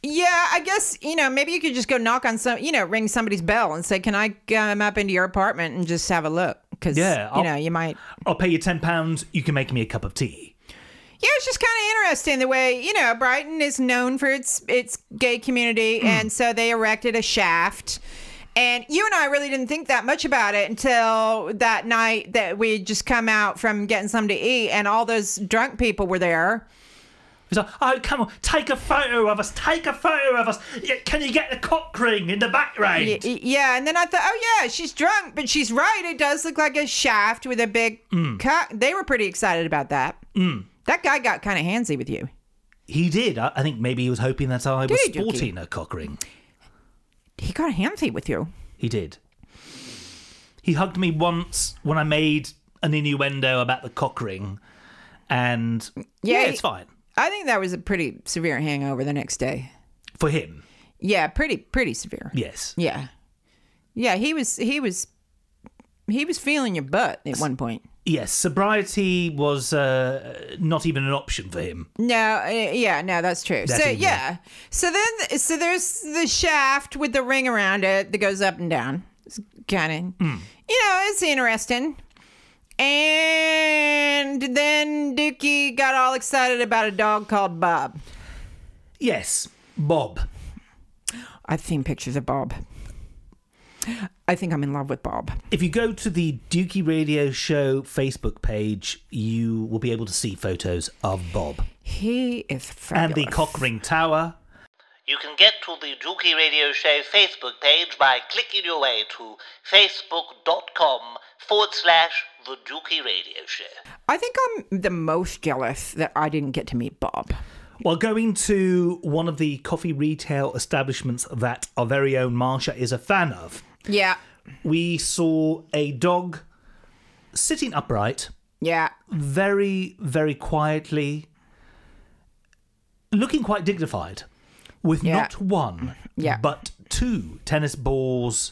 Yeah, I guess, you know, maybe you could just go knock on some, you know, ring somebody's bell and say, can I come up into your apartment and just have a look? Because, Yeah, you I'll- know, you might. I'll pay you 10 pounds, you can make me a cup of tea. Yeah, it's just kind of interesting the way, you know, Brighton is known for its its gay community. And so they erected a shaft. And you and I really didn't think that much about it until that night that we just come out from getting something to eat and all those drunk people were there. He's like, oh, come on, take a photo of us, take a photo of us. Can you get the cock ring in the background? Yeah, and then I thought, oh yeah, she's drunk, but she's right. It does look like a shaft with a big mm. cock. They were pretty excited about that. Mm. That guy got kind of handsy with you. He did. I, I think maybe he was hoping that I was sporting a cock ring. He got handsy with you. He did. He hugged me once when I made an innuendo about the cock ring, and yeah, Yeah, it's fine I think that was a pretty severe hangover the next day. for him. Yeah, pretty pretty severe. Yes. Yeah. Yeah, he was he was he was feeling your butt at one point. Yes, sobriety was uh, not even an option for him. No, uh, yeah, no, that's true. That so yeah, so then so there's the shaft with the ring around it that goes up and down. It's kind of, Hmm. you know, it's interesting. And then Dookie got all excited about a dog called Bob. Yes, Bob. I've seen pictures of Bob. I think I'm in love with Bob. If you go to the Dukey Radio Show Facebook page, you will be able to see photos of Bob He is fabulous. and the Cockring Tower. You can get to the Dukey Radio Show Facebook page by clicking your way to facebook.com forward slash the Dukey Radio Show. I think I'm the most jealous that I didn't get to meet Bob. While going to one of the coffee retail establishments that our very own Marsha is a fan of, Yeah. we saw a dog sitting upright, Yeah. very, very quietly, looking quite dignified, with Yeah. not one, Yeah. but two tennis balls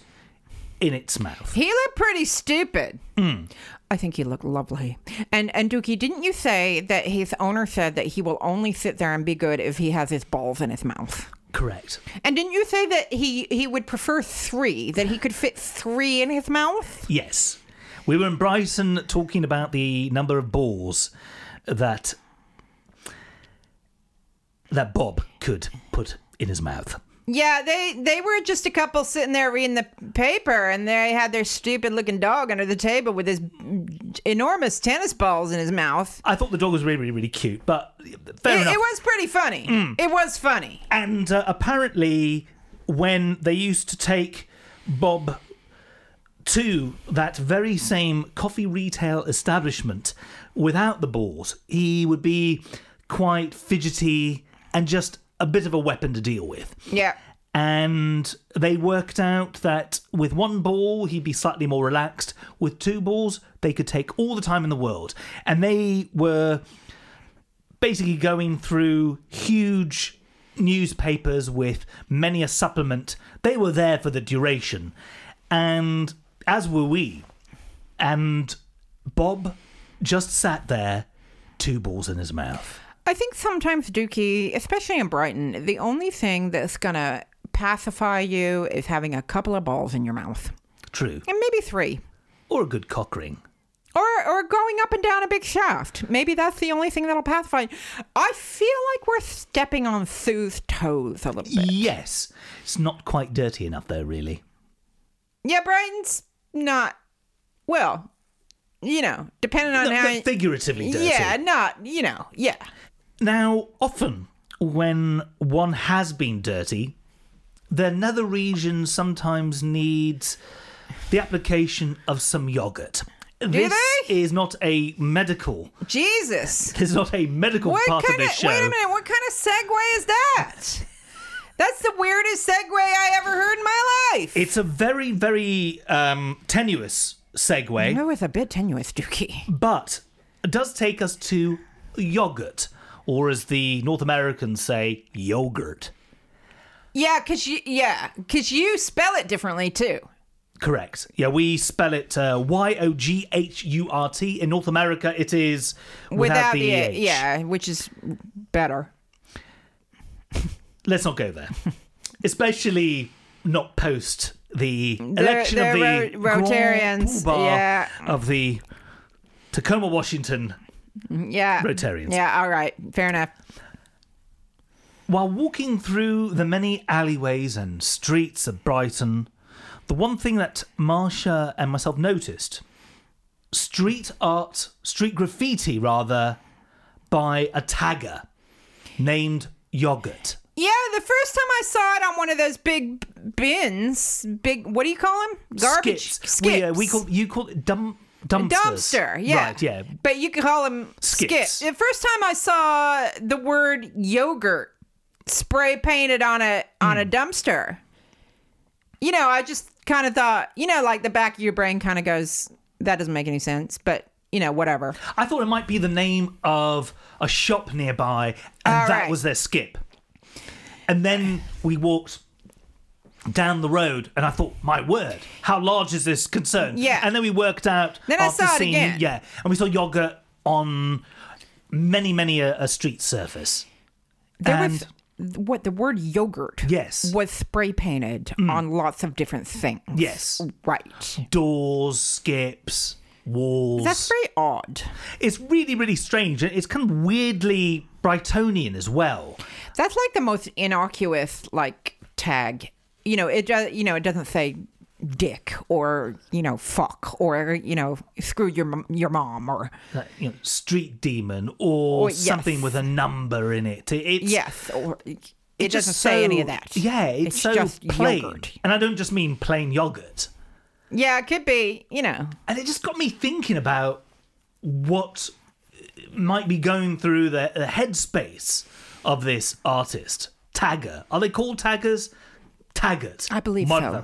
in its mouth. He looked pretty stupid. Hmm. I think he looked lovely. And and Dukey, didn't you say that his owner said that he will only sit there and be good if he has his balls in his mouth? Correct. And didn't you say that he he would prefer three, that he could fit three in his mouth? Yes. We were in Brighton talking about the number of balls that that Bob could put in his mouth. Yeah, they they were just a couple sitting there reading the paper, and they had their stupid looking dog under the table with his enormous tennis balls in his mouth. I thought the dog was really, really, really cute, but fair It, enough. it was pretty funny. It was funny. And uh, apparently, when they used to take Bob to that very same coffee retail establishment without the balls, he would be quite fidgety and just a bit of a weapon to deal with. Yeah. And they worked out that with one ball, he'd be slightly more relaxed. With two balls, they could take all the time in the world. And they were basically going through huge newspapers with many a supplement. They were there for the duration. And as were we. And Bob just sat there, two balls in his mouth. I think sometimes Dukey, especially in Brighton, the only thing that's gonna pacify you is having a couple of balls in your mouth, True. and maybe three, Or a good cock ring. or or going up and down a big shaft. Maybe that's the only thing that'll pacify. you. I feel like we're stepping on Sue's toes a little bit. Yes. It's not quite dirty enough, though, really. Yeah, Brighton's not. Well, you know, depending on No, how. figuratively dirty. yeah, not you know. Yeah. Now, often when one has been dirty, the nether region sometimes needs the application of some yogurt. this they? is not a medical. Jesus. [laughs] This is not a medical What part kind of this show. Wait a minute. What kind of segue is that? That's the weirdest segue I ever heard in my life. It's a very, very um, tenuous segue, No, it's a bit tenuous, Dukey. but it does take us to yogurt, or as the North Americans say, yogurt. Yeah, cause you yeah, cause you spell it differently too. Correct. Yeah, we spell it uh, Y O G H U R T. In North America, it is without, the, the EH. yeah, which is better. [laughs] Let's not go there. Especially not post the They're- election of the Ro- Rotarians, yeah. of the Tacoma, Washington. Yeah. Rotarians. Yeah, all right. Fair enough. While walking through the many alleyways and streets of Brighton, the one thing that Marsha and myself noticed street art, street graffiti rather, by a tagger named Yogurt. Yeah, the first time I saw it on one of those big bins, big what do you call them? Garbage Skips. We, uh, we call you call it dump dumpsters. dumpster. Yeah, Right. Yeah. But you could call them Skips. skips. The first time I saw the word yogurt spray painted on a on Hmm. a dumpster, you know, I just kind of thought, you know, like the back of your brain kind of goes, that doesn't make any sense, but you know, whatever. I thought it might be the name of a shop nearby, and All that right. was their skip. And then we walked down the road, and I thought, my word, how large is this concern? Yeah. And then we worked out. Then I after saw it seeing, again. Yeah, and we saw yogurt on many, many a, a street surface. There and was what the word yogurt Yes. was spray painted mm. on lots of different things. yes, Right. doors, skips, walls. That's very odd. it's really, really strange. It's kind of weirdly Brightonian as well. That's like the most innocuous like tag you know, it. You know, it doesn't say dick or you know fuck or you know screw your your mom or Like, you know, street demon or Or- yes. something with a number in it. It- It's, yes or it, it's doesn't say any of that. Yeah, it's, so just plain. yogurt. And I don't just mean plain yogurt. Yeah, it could be. You know, And it just got me thinking about what might be going through the, the headspace of this artist. Tagger. Are they called taggers? Taggart. I believe so.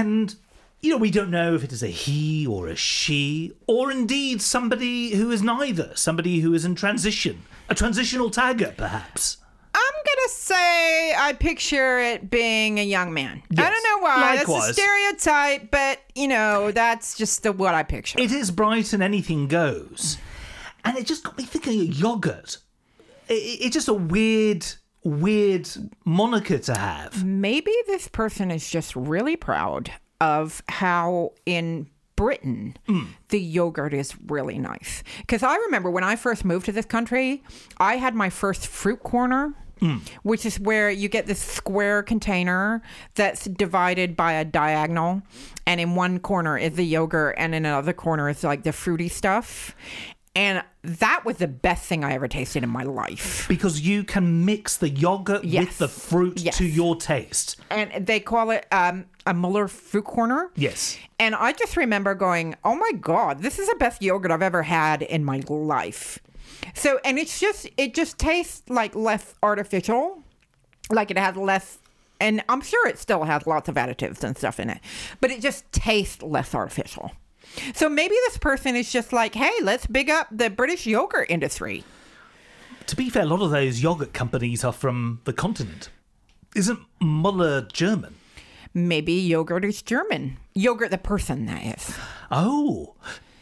And, you know, we don't know if it is a he or a she, or indeed somebody who is neither, somebody who is in transition. A transitional tagger, perhaps. I'm gonna say I picture it being a young man. I don't know why. That's a stereotype, but you know, that's just the what I picture. It is bright and anything goes. And it just got me thinking of yogurt. I- I- It's just a weird, weird moniker to have. Maybe this person is just really proud of how in Britain mm. the yogurt is really nice. Because I remember when I first moved to this country, I had my first fruit corner. Mm. Which is where you get this square container that's divided by a diagonal, and in one corner is the yogurt, and in another corner is like the fruity stuff. And that was the best thing I ever tasted in my life. Because you can mix the yogurt with the fruit Yes. to your taste. And they call it um, a Muller fruit corner. Yes. And I just remember going, oh my God, this is the best yogurt I've ever had in my life. So, and it's just, it just tastes like less artificial, like it has less, and I'm sure it still has lots of additives and stuff in it, but it just tastes less artificial. So maybe this person is just like, hey, let's big up the British yogurt industry. To be fair, a lot of those yogurt companies are from the continent. Isn't Muller German? Maybe yogurt is German. Yogurt, the person, that is. Oh,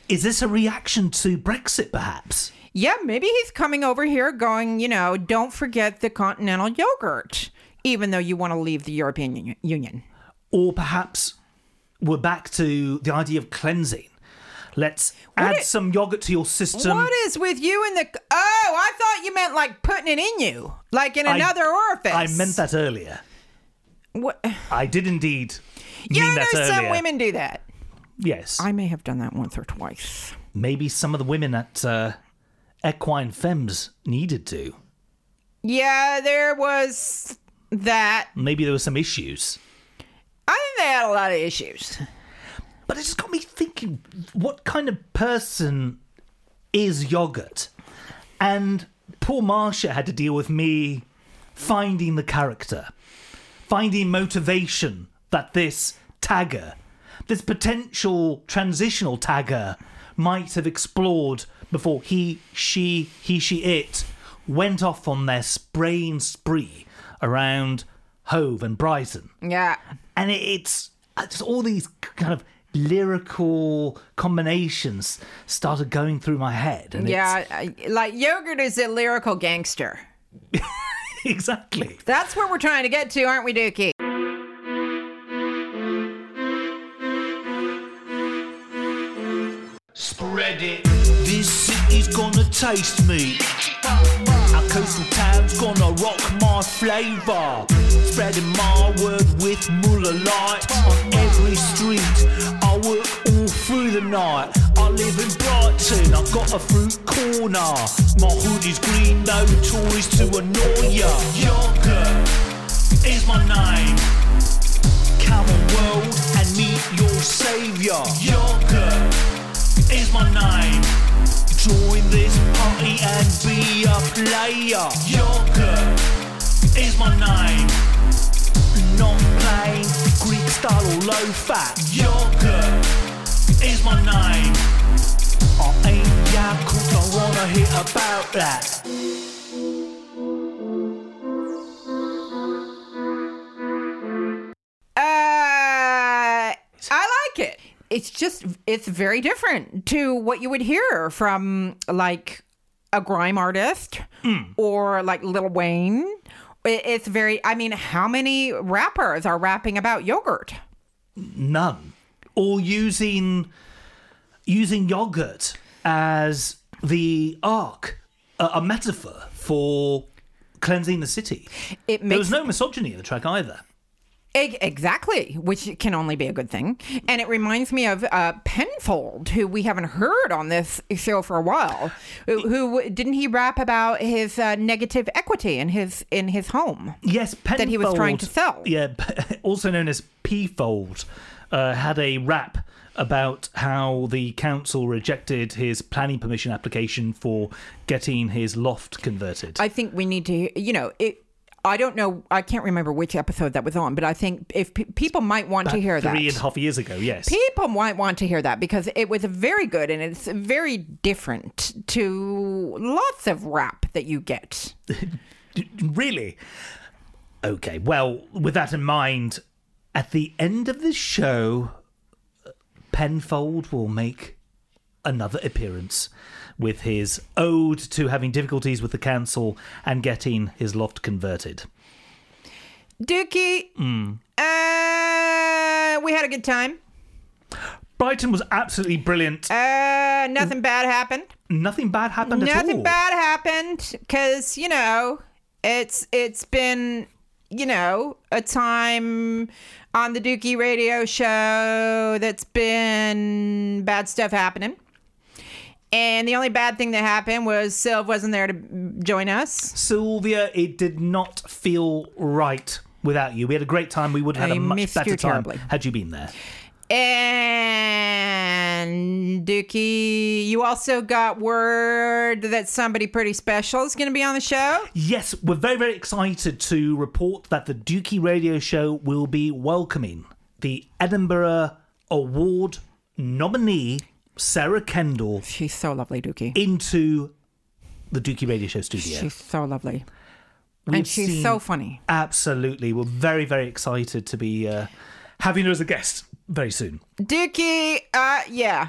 is this a reaction to Brexit, perhaps? Yeah, maybe he's coming over here going, you know, don't forget the continental yogurt, even though you want to leave the European Union. Or perhaps we're back to the idea of cleansing. Let's add i- some yogurt to your system. what is with you and the. Oh, I thought you meant like putting it in you, like in I- another orifice. I meant that earlier. What? I did indeed Yeah, mean I know that some women do that. Yes. I may have done that once or twice. Maybe some of the women at uh, Equine Femmes needed to. Yeah, there was that. Maybe there were some issues. I think they had a lot of issues. But it just got me thinking what kind of person is yogurt? And poor Marsha had to deal with me finding the character, finding motivation that this tagger, this potential transitional tagger, might have explored before he, she, he, she, it went off on their spraying spree around Hove and Brighton Yeah. And it's uh, just all these kind of lyrical combinations started going through my head and Yeah, I- like yogurt is a lyrical gangster. [laughs] exactly That's what we're trying to get to, aren't we, Dukey? Spread it. Gonna taste me? Our coastal town's gonna rock my flavour spreading my word with Muller light on every street I work all through the night. I live in Brighton I've got a fruit corner. My hood is green no toys to annoy ya. Yogurt is my name. Come on world and meet your saviour yogurt is my name Join this party and be a player. Yogurt is my name. Non plain, Greek style or low fat. Yogurt is my name. I ain't Yakult, I wanna hear about that. It's just, it's very different to what you would hear from like a grime artist hmm. or like Lil Wayne. It's very, I mean, how many rappers are rapping about yogurt? None. Or using using yogurt as the arc, a, a metaphor for cleansing the city. It There was no misogyny in the track either. Exactly, which can only be a good thing. And it reminds me of uh, Penfold, who we haven't heard on this show for a while. Who, who didn't he rap about his uh, negative equity in his in his home? Yes, Penfold, That he was trying to sell. Yeah, [laughs] also known as P-fold, uh, had a rap about how the council rejected his planning permission application for getting his loft converted. I think we need to, you know, it. I don't know. I can't remember which episode that was on, but I think if pe- people might want to hear that, Three and a half years ago, yes. people might want to hear that because it was very good and it's very different to lots of rap that you get. [laughs] Really? Okay, well, with that in mind, at the end of the show, Penfold will make another appearance with his ode to having difficulties with the council and getting his loft converted. Dukey, Hmm. uh, we had a good time. Brighton was absolutely brilliant. Uh, nothing bad happened. Nothing bad happened. Nothing bad happened because you know it's it's been you know a time on the Dukey Radio Show that's been bad stuff happening. And the only bad thing that happened was Sylv wasn't there to join us. Sylvia, it did not feel right without you. We had a great time. We would have had I a much better time had you been there. And Dukey, you also got word that somebody pretty special is going to be on the show. Yes, we're very, very excited to report that the Dukey Radio Show will be welcoming the Edinburgh Award nominee, Sarah Kendall, She's so lovely, Dukey. into the Dukey Radio Show studio. She's so lovely. We've and she's so funny. Absolutely. We're very, very excited to be uh, having her as a guest very soon. Dukey, uh, yeah.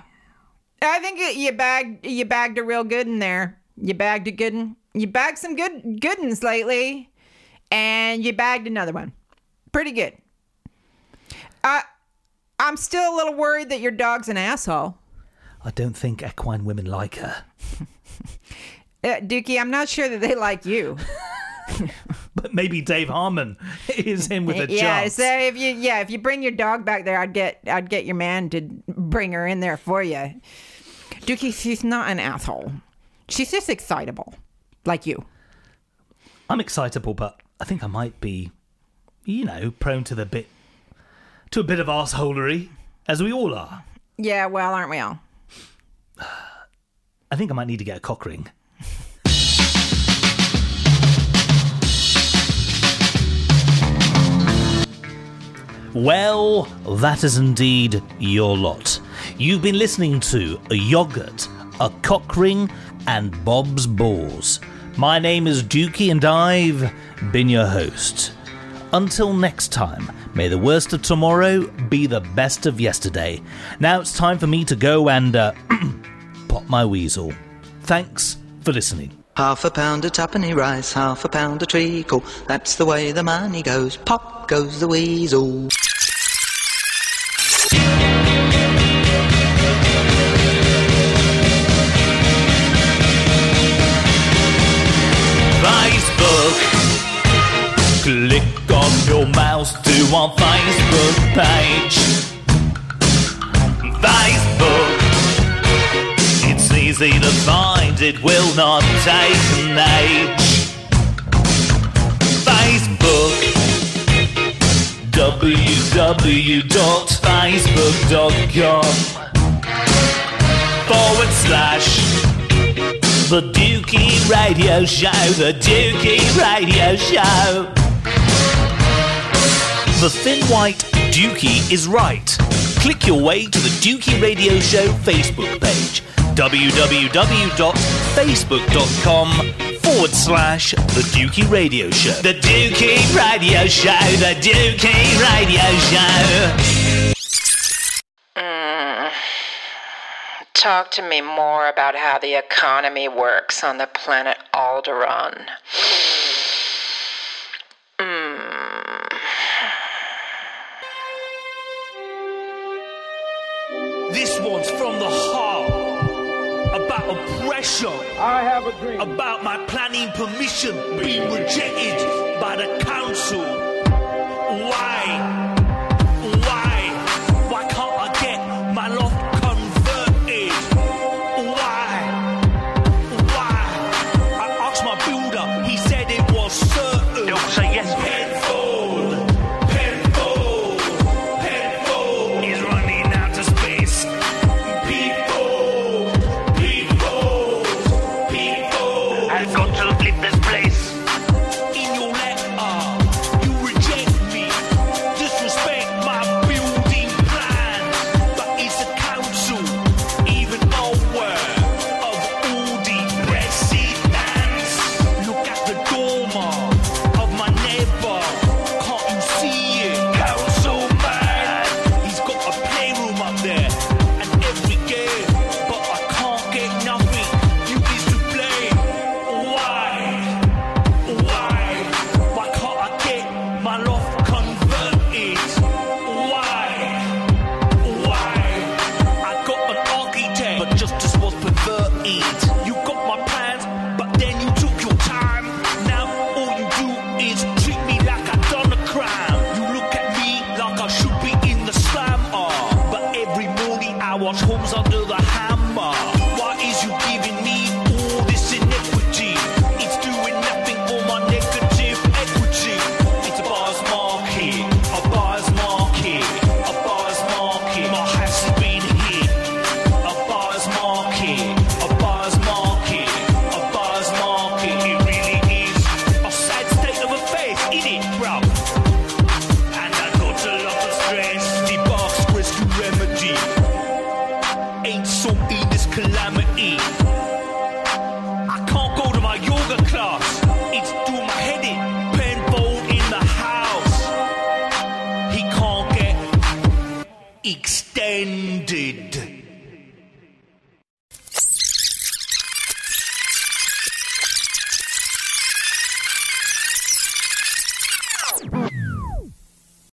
I think it- you bagged you bagged a real good in there. You bagged a good one. You bagged some good good ones lately, and you bagged another one. Pretty good. Uh, I'm still a little worried that your dog's an asshole. I don't think equine women like her. [laughs] Uh, Dukey, I'm not sure that they like you. [laughs] But maybe Dave Harmon is in with a yeah, chance. so if you yeah, if you bring your dog back there, I'd get I'd get your man to bring her in there for you. Dukey, she's not an asshole. She's just excitable, like you. I'm excitable, but I think I might be, you know, prone to the bit, to a bit of assholery, as we all are. Yeah, well, aren't we all? I think I might need to get a cock ring. Well, that is indeed your lot. You've been listening to a yogurt, a cock ring, and Bob's Balls. My name is Dukey, and I've been your host. Until next time, may the worst of tomorrow be the best of yesterday. Now it's time for me to go and uh, [clears throat] pop my weasel. Thanks for listening. Half a pound of tuppenny rice, half a pound of treacle. That's the way the money goes. Pop goes the weasel. Facebook. Click on your mouse to our it will not take an age. Facebook. www.facebook.com forward slash the Dukey Radio Show, the Dukey Radio Show. The thin white Dukey is right. Click your way to the Dukey Radio Show Facebook page, www.facebook.com forward slash the Dukey Radio Show. The Dukey Radio Show, the Dukey Radio Show. Mm. Talk to me more about how the economy works on the planet Alderaan. Mm. This one's from the. About oppression. I have a dream. About my planning permission being rejected by the council. Why? Why?